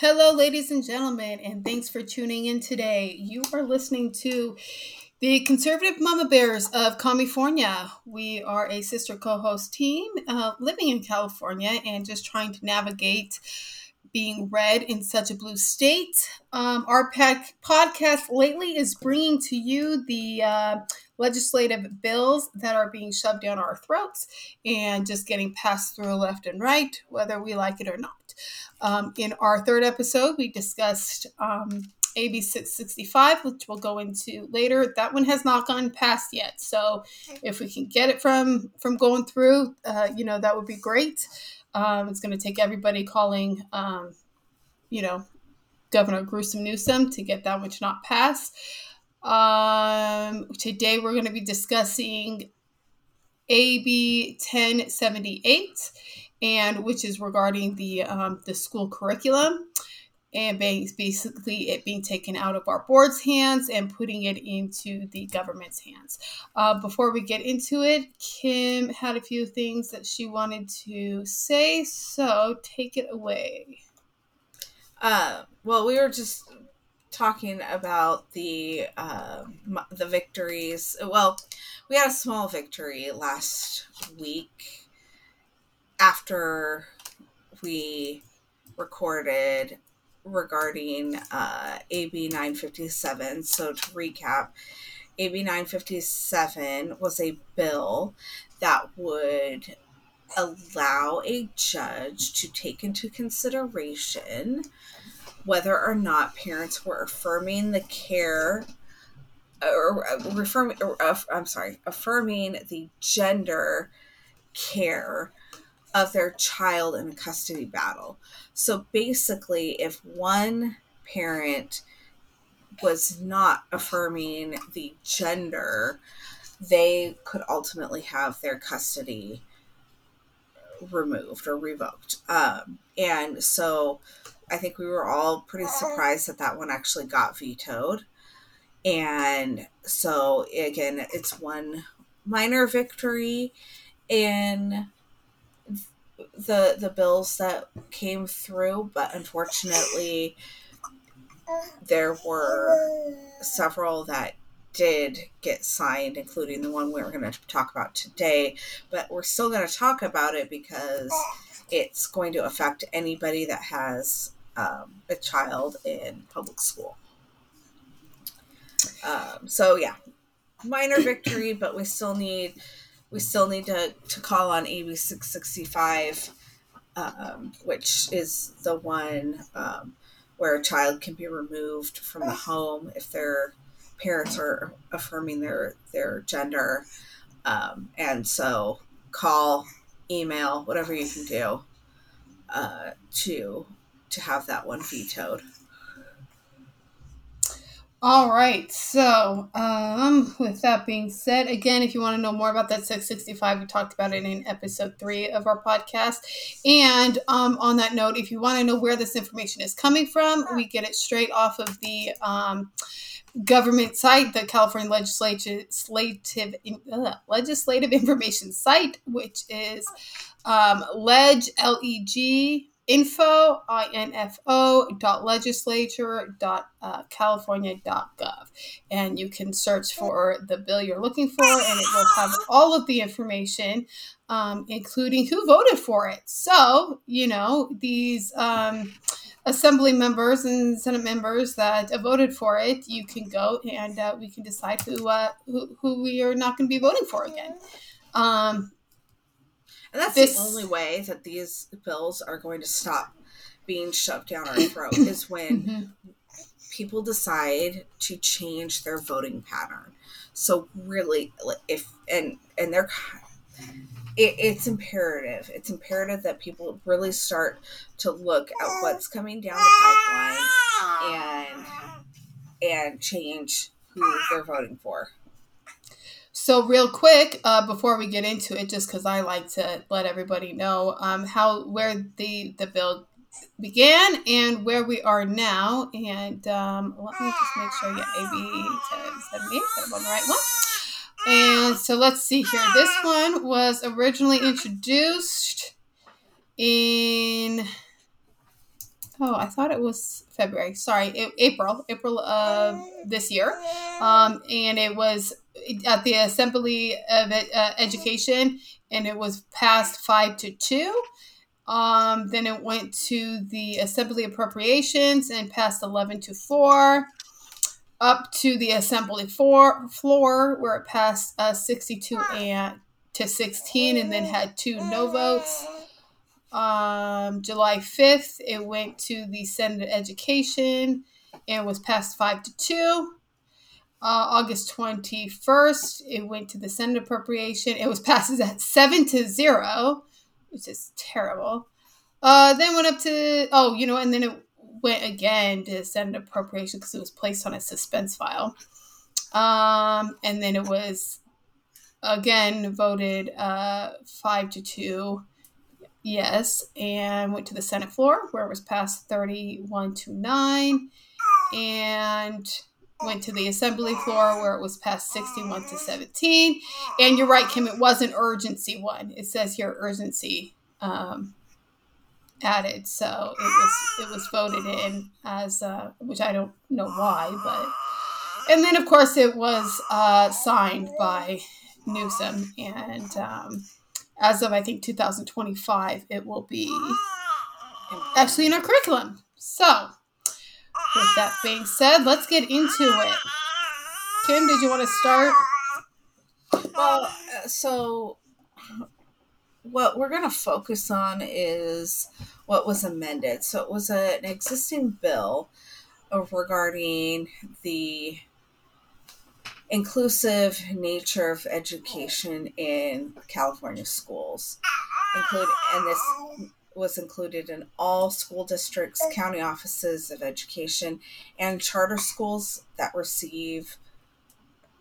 Hello, ladies and gentlemen, and thanks for tuning in today. You are listening to the Conservative Mama Bears of California. We are a sister co host team uh, living in California and just trying to navigate being red in such a blue state. Um, our podcast lately is bringing to you the uh, legislative bills that are being shoved down our throats and just getting passed through left and right, whether we like it or not. Um, in our third episode, we discussed um, AB 665, which we'll go into later. That one has not gone past yet. So if we can get it from from going through, uh, you know, that would be great. Um, it's going to take everybody calling, um, you know, Governor Gruesome Newsom to get that which not passed. Um, today we're going to be discussing AB 1078 and which is regarding the um, the school curriculum and basically it being taken out of our board's hands and putting it into the government's hands. Uh, before we get into it, Kim had a few things that she wanted to say, so take it away. Uh, well, we were just talking about the uh, the victories. Well, we had a small victory last week after we recorded regarding uh, AB 957. So, to recap, AB 957 was a bill that would allow a judge to take into consideration whether or not parents were affirming the care or affirming, uh, I'm sorry, affirming the gender care of their child in a custody battle. So basically, if one parent was not affirming the gender, they could ultimately have their custody removed or revoked. Um, and so I think we were all pretty surprised that that one actually got vetoed. And so, again, it's one minor victory in the the bills that came through, but unfortunately, there were several that did get signed, including the one we're going to talk about today. But we're still going to talk about it because it's going to affect anybody that has um, a child in public school. Um, so yeah, minor victory, but we still need we still need to, to call on AB 665, um, which is the one um, where a child can be removed from the home if their parents are affirming their, their gender. Um, and so call, email, whatever you can do uh, to to have that one vetoed. All right. So, um, with that being said, again, if you want to know more about that 665, we talked about it in episode three of our podcast. And um, on that note, if you want to know where this information is coming from, we get it straight off of the um, government site, the California Legislative uh, Legislative Information Site, which is um, leg, L-E-G, info, I-N-F-O, dot legislature, dot uh, california, dot gov. And you can search for the bill you're looking for, and it will have all of the information, um, including who voted for it. So, you know, these um, assembly members and senate members that voted for it, you can go and uh, we can decide who, uh, who, who we are not going to be voting for again. Um, and that's this... the only way that these bills are going to stop being shoved down our throat is when mm-hmm. people decide to change their voting pattern. So really, if and and they're it, it's imperative. It's imperative that people really start to look at what's coming down the pipeline and and change who they're voting for. So, real quick, uh, before we get into it, just because I like to let everybody know um, how where the the bill began and where we are now. And um, let me just make sure, yeah, AB 1078, that on the right one. And so let's see here. This one was originally introduced in oh, I thought it was February. Sorry, it, April, April of this year, um, and it was at the Assembly of uh, Education, and it was passed five to two. Um, then it went to the Assembly Appropriations and passed eleven to four. Up to the Assembly floor, floor where it passed uh, sixty-two and to sixteen, and then had two no votes um, July 5th, it went to the Senate Education and was passed 5 to 2. Uh, August 21st, it went to the Senate Appropriation. It was passed at 7 to 0, which is terrible. Uh, then went up to, oh, you know, and then it went again to Senate Appropriation because it was placed on a suspense file. Um, and then it was again voted uh, 5 to 2 Yes, and went to the Senate floor where it was passed 31 to 9 and went to the assembly floor where it was passed 61 to 17 and you're right kim it was an urgency one. It says here urgency um, added. So it was it was voted in as uh, which i don't know why but and then of course it was uh, signed by newsom. And um, as of I think 2025, it will be actually in our curriculum. So, with that being said, let's get into it. Kim, did you want to start? Well, so what we're going to focus on is what was amended. So it was a, an existing bill regarding the inclusive nature of education in California schools. Include and this was included in all school districts, county offices of education, and charter schools that receive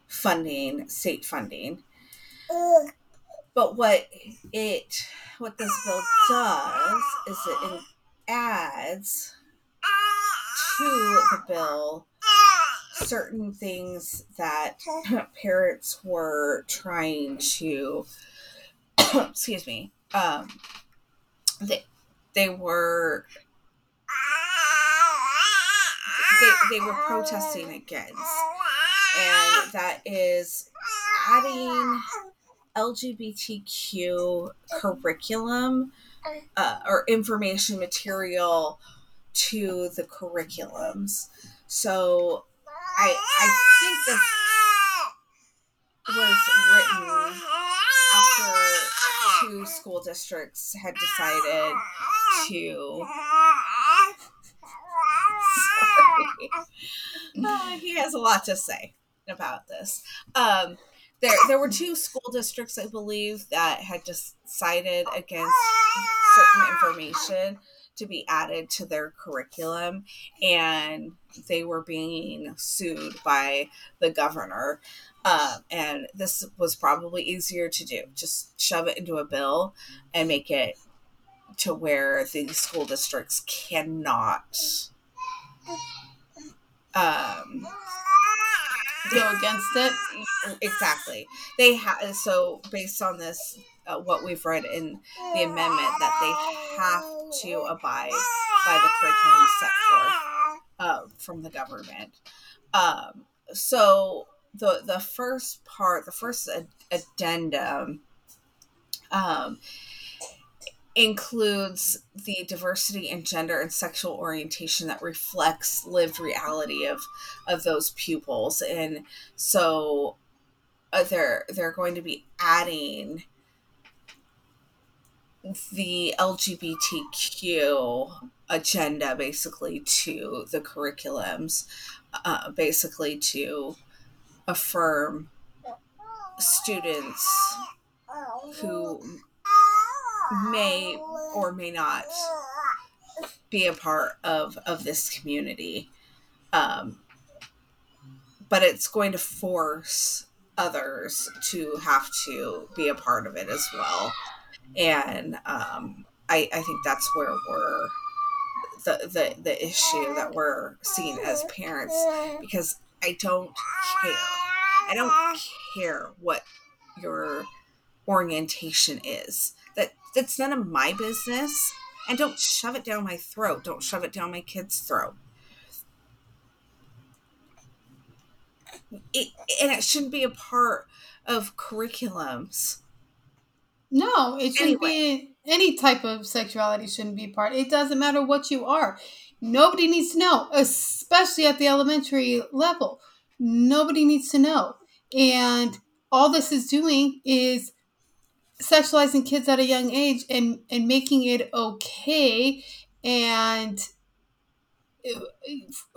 funding, state funding. But what it what this bill does is it adds to the bill certain things that parents were trying to excuse me um they they were they, they were protesting against. And that is adding lgbtq curriculum uh, or information material to the curriculums. So I I think this was written after two school districts had decided to. Uh, he has a lot to say about this. Um, there, there were two school districts, I believe, that had decided against certain information to be added to their curriculum and they were being sued by the governor uh, and this was probably easier to do. Just shove it into a bill and make it to where the school districts cannot um, go against it? Exactly. They have so based on this uh, what we've read in the amendment that they have to abide by the curriculum set forth uh, from the government. Um, so the the first part, the first ad- addendum, um, includes the diversity in gender and sexual orientation that reflects lived reality of of those pupils, and so uh, they're they're going to be adding the LGBTQ agenda basically to the curriculums, uh, basically to affirm students who may or may not be a part of of this community. Um, but it's going to force others to have to be a part of it as well and um, I, I think that's where we're the, the the issue that we're seeing as parents because I don't care. I don't care what your orientation is. That that's none of my business. and don't shove it down my throat. Don't shove it down my kid's throat. It, and it shouldn't be a part of curriculums. No, it shouldn't anyway. be any type of sexuality shouldn't be part. It doesn't matter what you are. Nobody needs to know, especially at the elementary level. Nobody needs to know. And all this is doing is sexualizing kids at a young age and and making it okay and uh,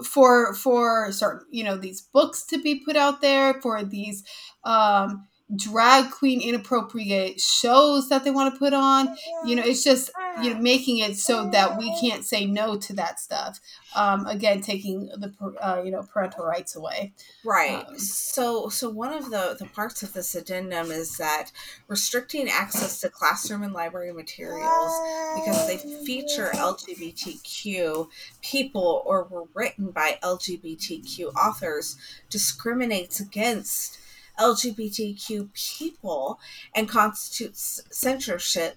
for for certain you know these books to be put out there for these um drag queen inappropriate shows that they want to put on. You know it's just you know making it so that we can't say no to that stuff um again taking the uh, you know parental rights away. Right. Um, so so one of the the parts of this addendum is that restricting access to classroom and library materials because they feature lgbtq people or were written by lgbtq authors discriminates against LGBTQ people and constitutes censorship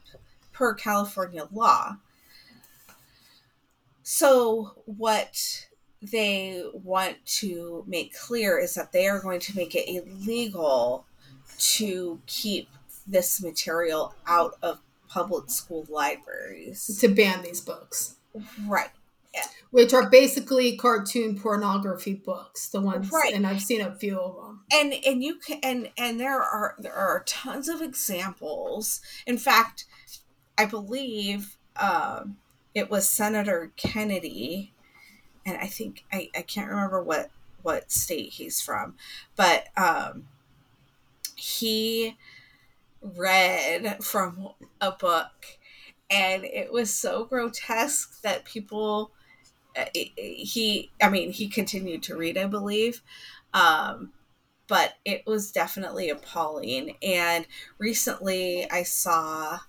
per California law. So, what they want to make clear is that they are going to make it illegal to keep this material out of public school libraries. To ban these books. Right which are basically cartoon pornography books the ones right. and i've seen a few of them and and you can and and there are there are tons of examples. In fact i believe um, it was senator kennedy and i think i i can't remember what what state he's from but um he read from a book and it was so grotesque that people uh, he i mean he continued to read i believe. Um, but it was definitely appalling. And recently i saw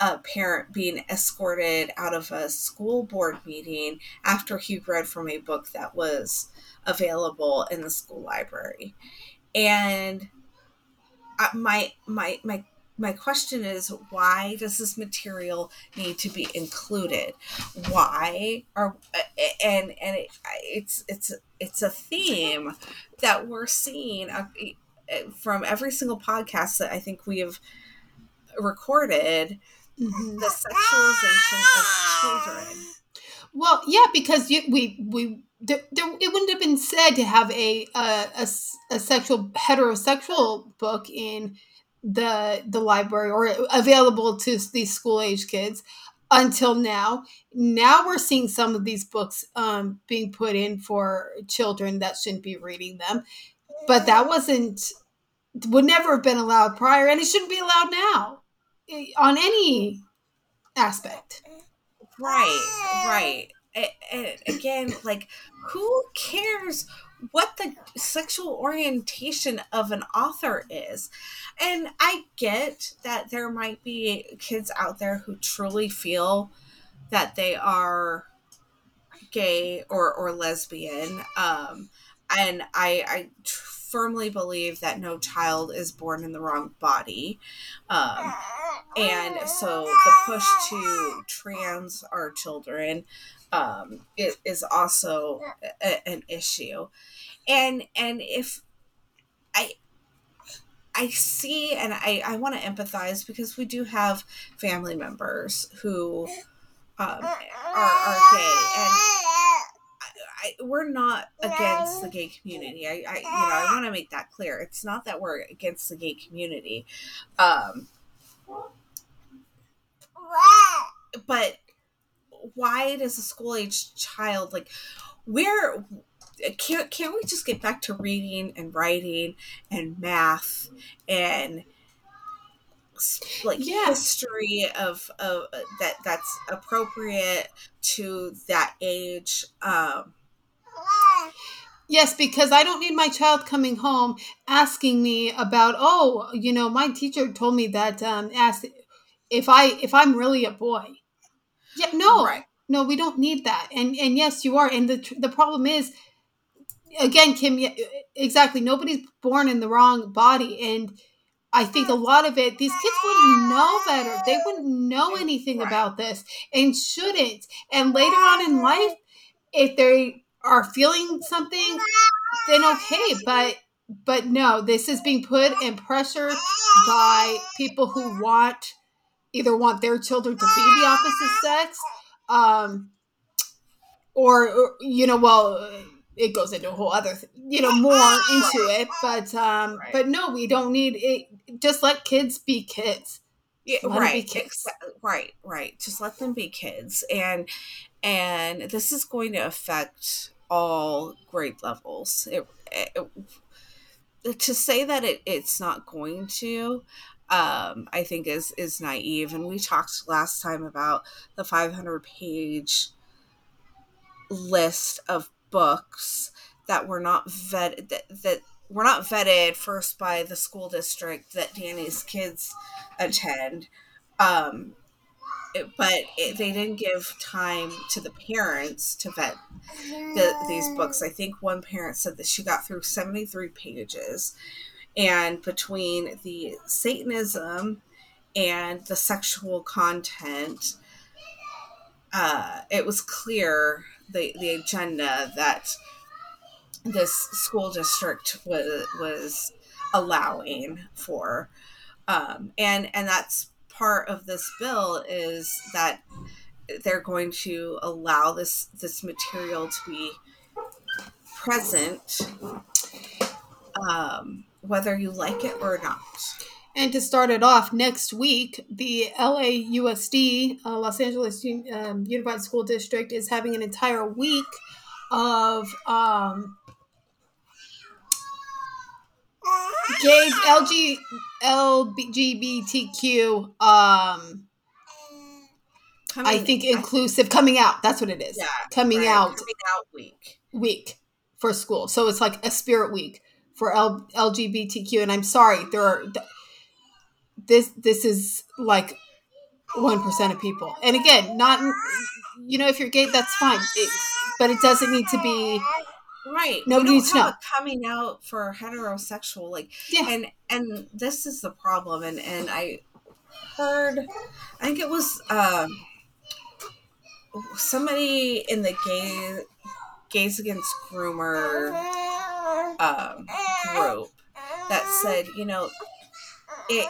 a parent being escorted out of a school board meeting after he read from a book that was available in the school library. And uh, my my my my question is why does this material need to be included why are and and it, it's it's it's a theme that we're seeing uh, from every single podcast that i think we have recorded mm-hmm. the sexualization of children well yeah because you, we we there, there, it wouldn't have been said to have a, a, a, a sexual heterosexual book in the the library or available to these school age kids until now. Now we're seeing some of these books um, being put in for children that shouldn't be reading them, but that wasn't would never have been allowed prior, and it shouldn't be allowed now on any aspect. Right, right. And again, like who cares what the sexual orientation of an author is. And I get that there might be kids out there who truly feel that they are gay or, or lesbian. Um, and I, I firmly believe that no child is born in the wrong body. Um, and so the push to trans our children um, is, is also a, an issue. And and if I I see and I, I want to empathize because we do have family members who um, are, are gay and I, we're not against the gay community. I, I you know I want to make that clear. It's not that we're against the gay community, um, but why does a school age child like where can't can't we just get back to reading and writing and math and like yeah. history of of uh, that that's appropriate to that age um Yes, because I don't need my child coming home asking me about, oh, you know, my teacher told me that um asked if I if I'm really a boy. Yeah, no, right. no, we don't need that. And and yes, you are. And the the problem is, again, Kim, exactly. Nobody's born in the wrong body, and I think a lot of it, these kids wouldn't know better. They wouldn't know anything about this and shouldn't. And later on in life, if they are feeling something, then okay. But but no, this is being put in pressure by people who want either want their children to be the opposite sex, um, or, or you know, well it goes into a whole other th- you know more into it but um right. but no we don't need it just let kids be kids yeah right kids. right right just let them be kids and and this is going to affect all grade levels it, it, to say that it, it's not going to um, I think is is naive. And we talked last time about the 500 page list of books that were not vetted that, that were not vetted first by the school district that Danny's kids attend. Um, but it, they didn't give time to the parents to vet the, these books. I think one parent said that she got through 73 pages. And between the Satanism and the sexual content, uh, it was clear the the agenda that this school district was was allowing for. Um, and and that's part of this bill is that they're going to allow this this material to be present. Um, whether you like it or not and to start it off, next week, the LAUSD, uh, Los Angeles um, Unified School District, is having an entire week of um, gay LG, LGBTQ. Um, I think inclusive coming out. That's what it is. Yeah, coming right. out. Coming out week. Week for school. So it's like a spirit week for L- LGBTQ. And I'm sorry, there are this this is like one percent of people. And again, not you know if you're gay, that's fine, it, but it doesn't need to be right. Nobody needs to know coming out for heterosexual like yeah. And and this is the problem. And and I heard, I think it was um, somebody in the gay gays against groomer um, group that said, you know, it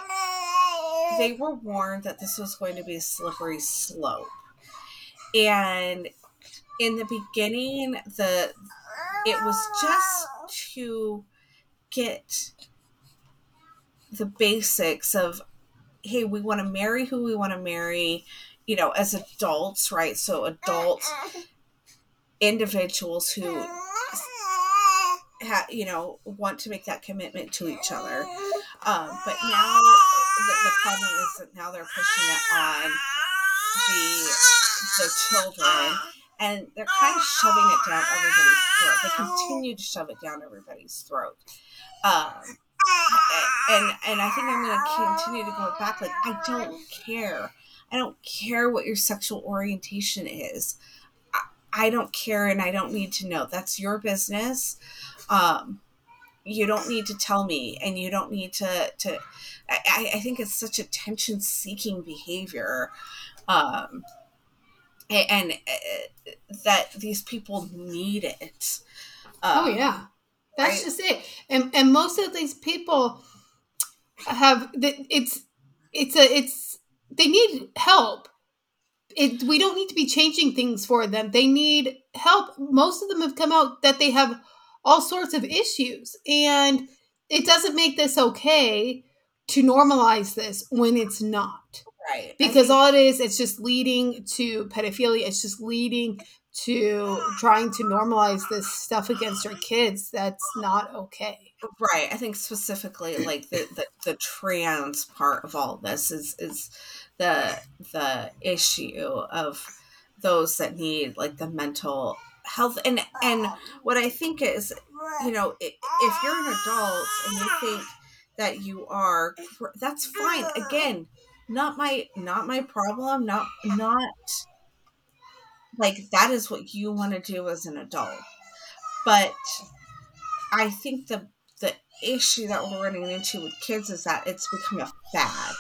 they were warned that this was going to be a slippery slope. And in the beginning, the it was just to get the basics of hey, we want to marry who we want to marry, you know, as adults, right? So adult individuals who ha, you know want to make that commitment to each other. Um, but now the, the, problem is that now they're pushing it on the the children and they're kind of shoving it down everybody's throat. They continue to shove it down everybody's throat. Um, and and i think i'm going to continue to go back like i don't care. I don't care what your sexual orientation is. I don't care and I don't need to know. That's your business. Um, you don't need to tell me and you don't need to to I, I think it's such attention seeking behavior um and, and uh, that these people need it. Um, oh yeah. That's right? just it. And and most of these people have it's it's a it's they need help. It we don't need to be changing things for them. They need help. Most of them have come out that they have all sorts of issues. And it doesn't make this okay to normalize this when it's not. Right. Because all it is, it's just leading to pedophilia. It's just leading to trying to normalize this stuff against our kids. That's not okay. Right. I think specifically like the, the, the trans part of all this is is the the issue of those that need like the mental health and and what i think is you know if you're an adult and you think that you are that's fine again not my not my problem not not like that is what you want to do as an adult but i think the the issue that we're running into with kids is that it's become a fad.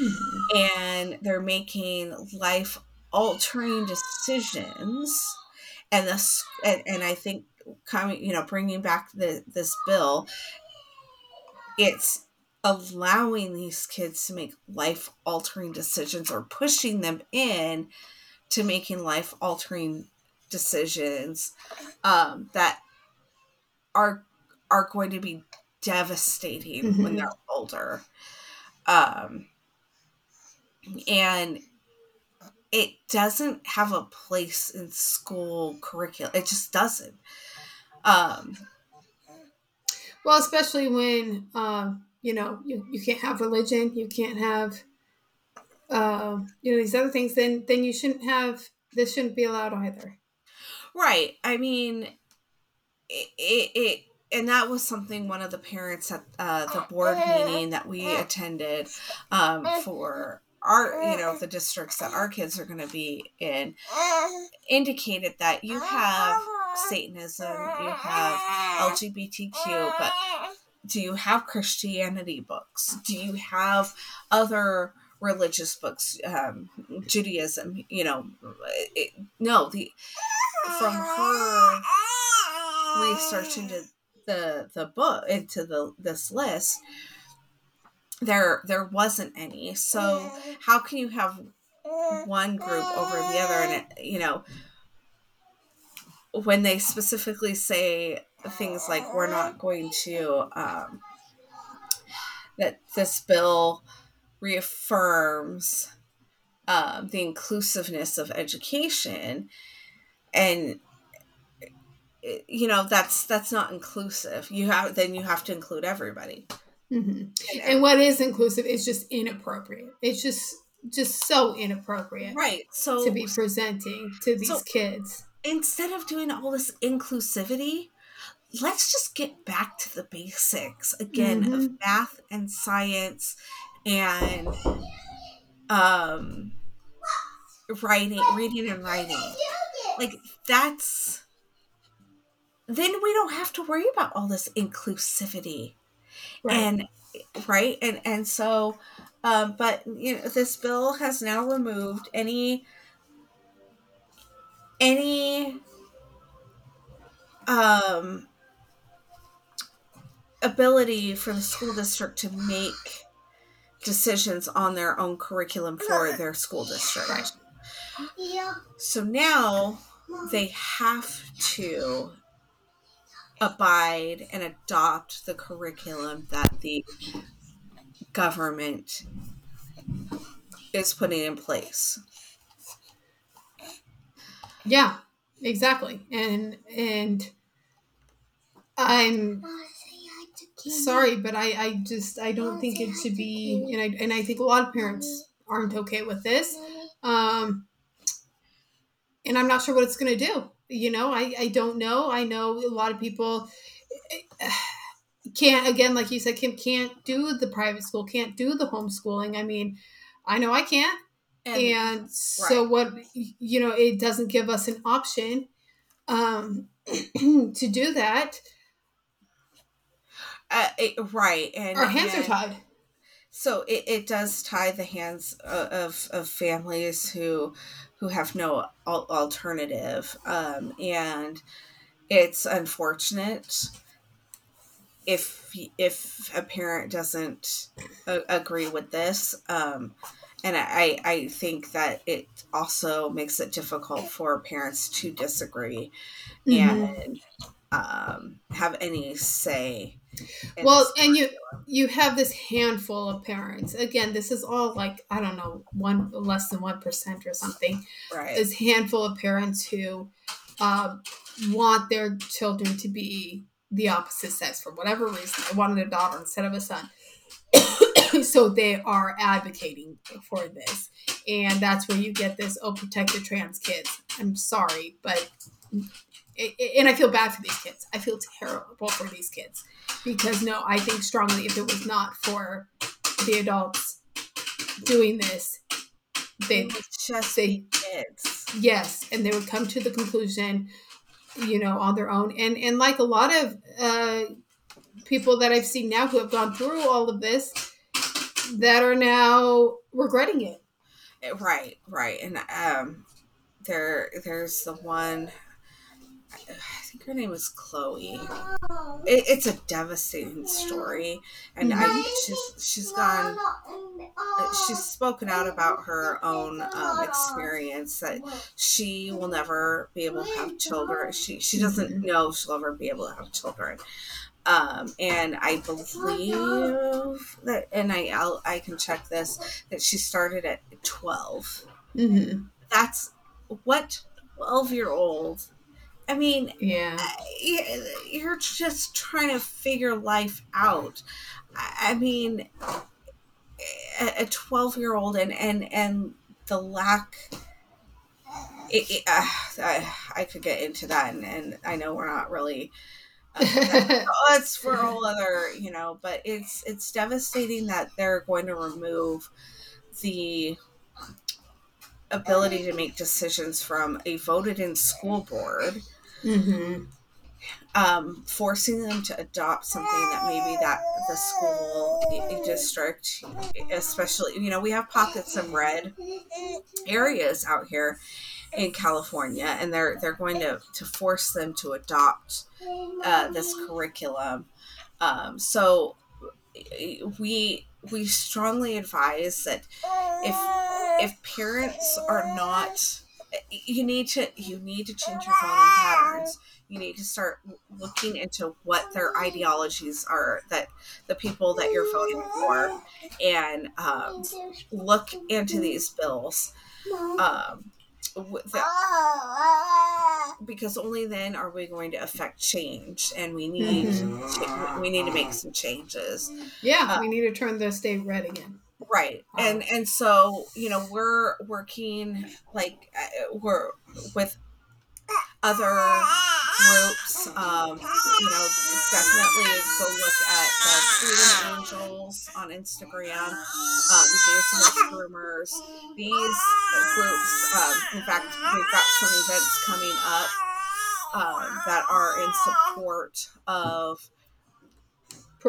Mm-hmm. And they're making life altering decisions. And this, and, and I think coming, you know, bringing back the, this bill, it's allowing these kids to make life altering decisions or pushing them in to making life altering decisions um, that are are going to be devastating mm-hmm. when they're older. Um, and it doesn't have a place in school curriculum. It just doesn't. Um, well, especially when um, you know you, you can't have religion, you can't have uh, you know these other things. Then then you shouldn't have this. Shouldn't be allowed either. Right. I mean, it, it, it and that was something one of the parents at uh, the board meeting that we attended um, for our you know the districts that our kids are going to be in indicated that you have satanism you have lgbtq but do you have christianity books? Do you have other religious books um, judaism you know it, no the from her research into the the book into the this list there there wasn't any. So how can you have one group over the other? And it, you know when they specifically say things like we're not going to um, that this bill reaffirms um, the inclusiveness of education and you know that's that's not inclusive. You have then you have to include everybody mm-hmm. and, and what is inclusive is just inappropriate. It's just just so inappropriate right. so to be presenting to these so kids. instead of doing all this inclusivity let's just get back to the basics again mm-hmm. of math and science and um writing reading and writing. Like that's then we don't have to worry about all this inclusivity right. and right and and so um but you know this bill has now removed any any um ability for the school district to make decisions on their own curriculum for their school district. Yeah. So now they have to abide and adopt the curriculum that the government is putting in place. Yeah, exactly. And and I'm sorry, but I I just I don't think it should be and I and I think a lot of parents aren't okay with this. Um and I'm not sure what it's to do you know I, I don't know. I know a lot of people can't again like you said kim can't do the private school can't do the homeschooling. I mean i know i can't. And, and right. so what you know it doesn't give us an option um to do that. Uh, it, right. And our hands and, are tied. so it, it does tie the hands of, of families who who have no al- alternative. Um, and it's unfortunate if if a parent doesn't a- agree with this. Um, and I, I think that it also makes it difficult for parents to disagree mm-hmm. and um, have any say well and you you have this handful of parents. Again this is all like i don't know one less than one percent or something. Right. This handful of parents who uh, want their children to be the opposite sex for whatever reason. They wanted a daughter instead of a son. So they are advocating for this. And that's where you get this oh protect the trans kids. I'm sorry but and I feel bad for these kids. I feel terrible for these kids because no, I think strongly if it was not for the adults doing this, they would just they kids. Yes, and they would come to the conclusion, you know, on their own. And and like a lot of uh, people that I've seen now who have gone through all of this that are now regretting it. Right, right, and um, there there's the one. I think her name was Chloe. It, it's a devastating story, and I she's she's gone. She's spoken out about her own um, experience that she will never be able to have children. She she doesn't know she'll ever be able to have children. Um, and I believe that, and I I'll, I can check this that she started at twelve. Mm-hmm. That's what twelve year old. I mean, Yeah. you're just trying to figure life out. I mean, a 12 year old and, and, and the lack. It, it, uh, I, I could get into that, and, and I know we're not really. Uh, oh, it's for a whole other, you know, but it's it's devastating that they're going to remove the ability to make decisions from a voted in school board mm-hmm. um, forcing them to adopt something that maybe that the school district, especially you know we have pockets of red areas out here in California, and they're they're going to to force them to adopt uh, this curriculum. Um, so we we strongly advise that if if parents are not you need to you need to change your voting patterns. You need to start looking into what their ideologies are that the people that you're voting for and um, look into these bills um, w- that, because only then are we going to affect change and we need to, we need to make some changes. Yeah, Uh, we need to turn the state red again. Right and and so you know we're working like uh, we're with other groups um you know definitely go look at the freedom angels on instagram um against groomers these groups um in fact we've got some events coming up um, that are in support of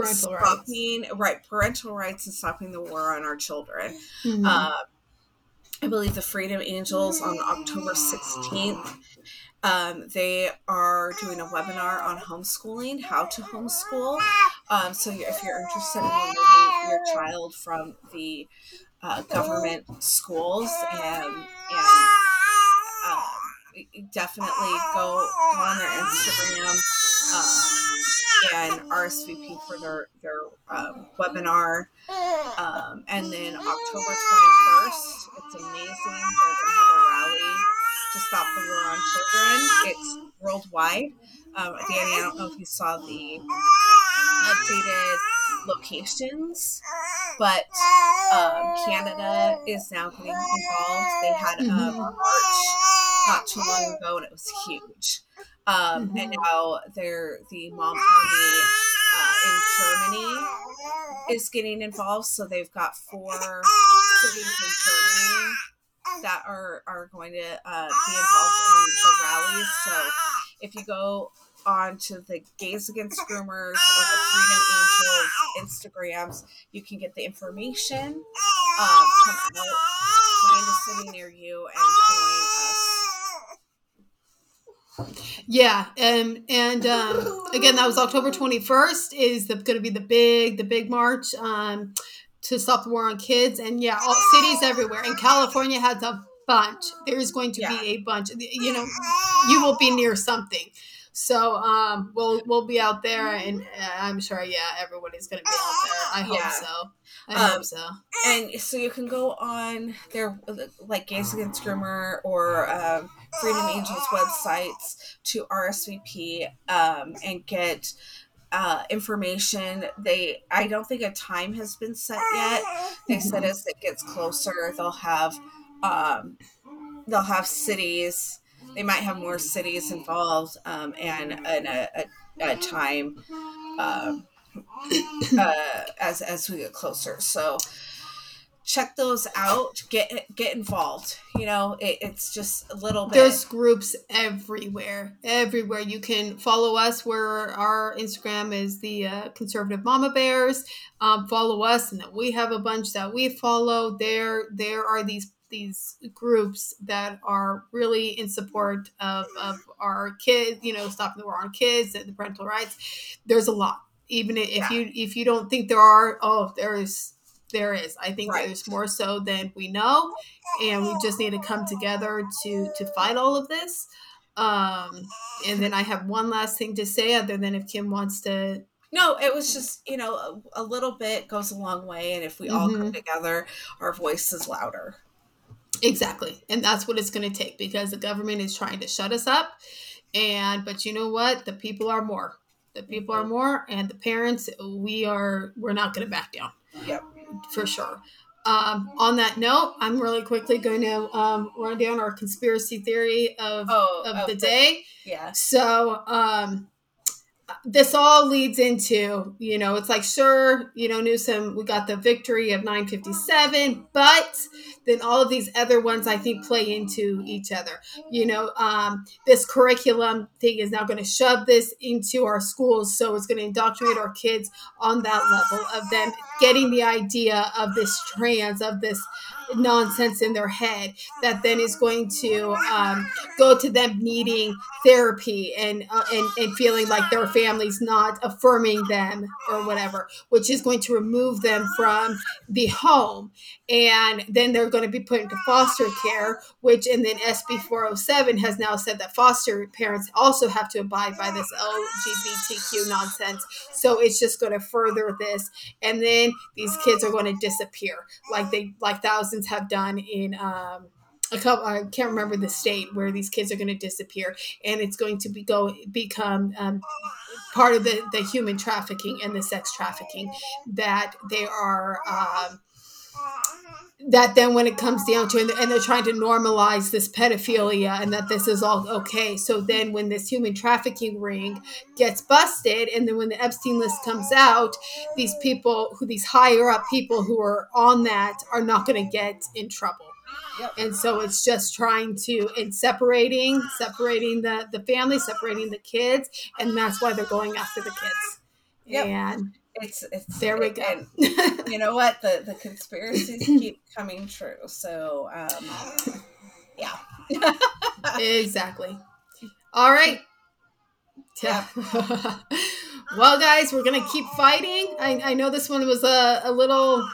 Parental rights. right parental rights and stopping the war on our children Mhm. uh, i believe the freedom angels on october 16th um, they are doing a webinar on homeschooling how to homeschool um, so if you're interested in removing your child from the uh, government schools and, and um, definitely go, go on their instagram um, and RSVP for their their um, webinar. Um, and then October 21st, it's amazing. They're going to have a rally to stop the war on children. It's worldwide. Um, Danny, I don't know if you saw the updated locations, but um, Canada is now getting involved. They had a march not too long ago, and it was huge. Um, And now they're the Mom Army uh, in Germany is getting involved. So they've got four cities in Germany that are are going to uh, be involved in the rallies. So if you go on to the Gays Against Groomers or the Freedom Angels Instagrams, you can get the information. Um, come out, find a city near you, and join. Yeah, um, and um, again, that was October twenty first. Is going to be the big, the big march um, to stop the war on kids, and yeah, all cities everywhere. And California has a bunch. There's going to Yeah. be a bunch. You know, you will be near something. So um, we'll we'll be out there, and uh, I'm sure, yeah, everybody's going to be out there. I hope Yeah. so. I Um, hope so. and so you can go on their like Gays Against Groomer or um, Freedom Angels websites to RSVP um, and get uh, information. They I don't think a time has been set yet. They said as it gets closer, they'll have um, they'll have cities. They might have more cities involved um, and and a, a, a time. Uh, as as we get closer. So check those out. Get get involved. You know, it, it's just a little bit. There's groups everywhere, everywhere. You can follow us where our Instagram is the uh, Conservative Mama Bears. Um, follow us, and we have a bunch that we follow. There, there are these these groups that are really in support of, of our kids, you know, stopping the war on kids the parental rights. There's a lot. Even if Yeah. you if you don't think there are, oh, there is there is. I think Right. there's more so than we know, and we just need to come together to to fight all of this. Um, and then I have one last thing to say, other than if Kim wants to. No, it was just you know a, a little bit goes a long way, and if we all come Mhm. together, our voice is louder. Exactly. And that's what it's going to take because the government is trying to shut us up. And, but you know what? The people are more. The people are more. And the parents, we are, we're not going to back down Yep. for sure. Um, on that note, I'm really quickly going to um, run down our conspiracy theory of, Oh, of oh, the day. Yeah. So, um, this all leads into, you know, it's like, sure, you know, Newsom, we got the victory of 957, but then all of these other ones I think play into each other. You know, um, this curriculum thing is now going to shove this into our schools. So it's going to indoctrinate our kids on that level of them getting the idea of this trans, of this nonsense in their head that then is going to um, go to them needing therapy and, uh, and and feeling like their family's not affirming them or whatever which is going to remove them from the home and then they're going to be put into foster care which and then SB 407 has now said that foster parents also have to abide by this LGBTQ nonsense. So it's just going to further this and then these kids are going to disappear like they like thousands have done in um a couple I can't remember the state where these kids are going to disappear and it's going to be go become um, part of the the human trafficking and the sex trafficking that they are um, that then when it comes down to and they're, and they're trying to normalize this pedophilia and that this is all okay so then when this human trafficking ring gets busted and then when the epstein list comes out these people who these higher up people who are on that are not going to get in trouble Yep. and so it's just trying to and separating separating the the family separating the kids and that's why they're going after the kids Yep. and It's it's there we go and you know what? The the conspiracies keep coming true. So um yeah. exactly all right yeah. well guys we're gonna keep fighting i, I know this one was a, a little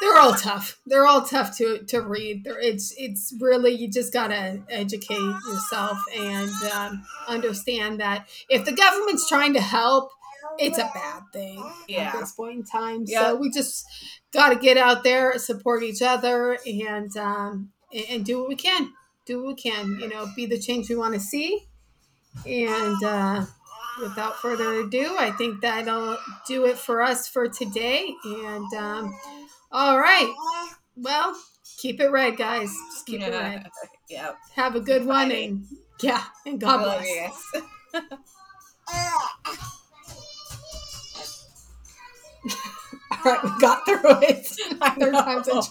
they're all tough they're all tough to to read they're, it's it's really you just gotta educate yourself and um, understand that if the government's trying to help it's a bad thing Yeah. at this point in time Yeah. so we just gotta get out there support each other and um and, and do what we can do what we can you know be the change we want to see and uh without further ado i think that'll do it for us for today and um all right well keep it red guys just keep it red yeah. have a good one and yeah and god I bless you guys. all right we got through it. Third time's a charm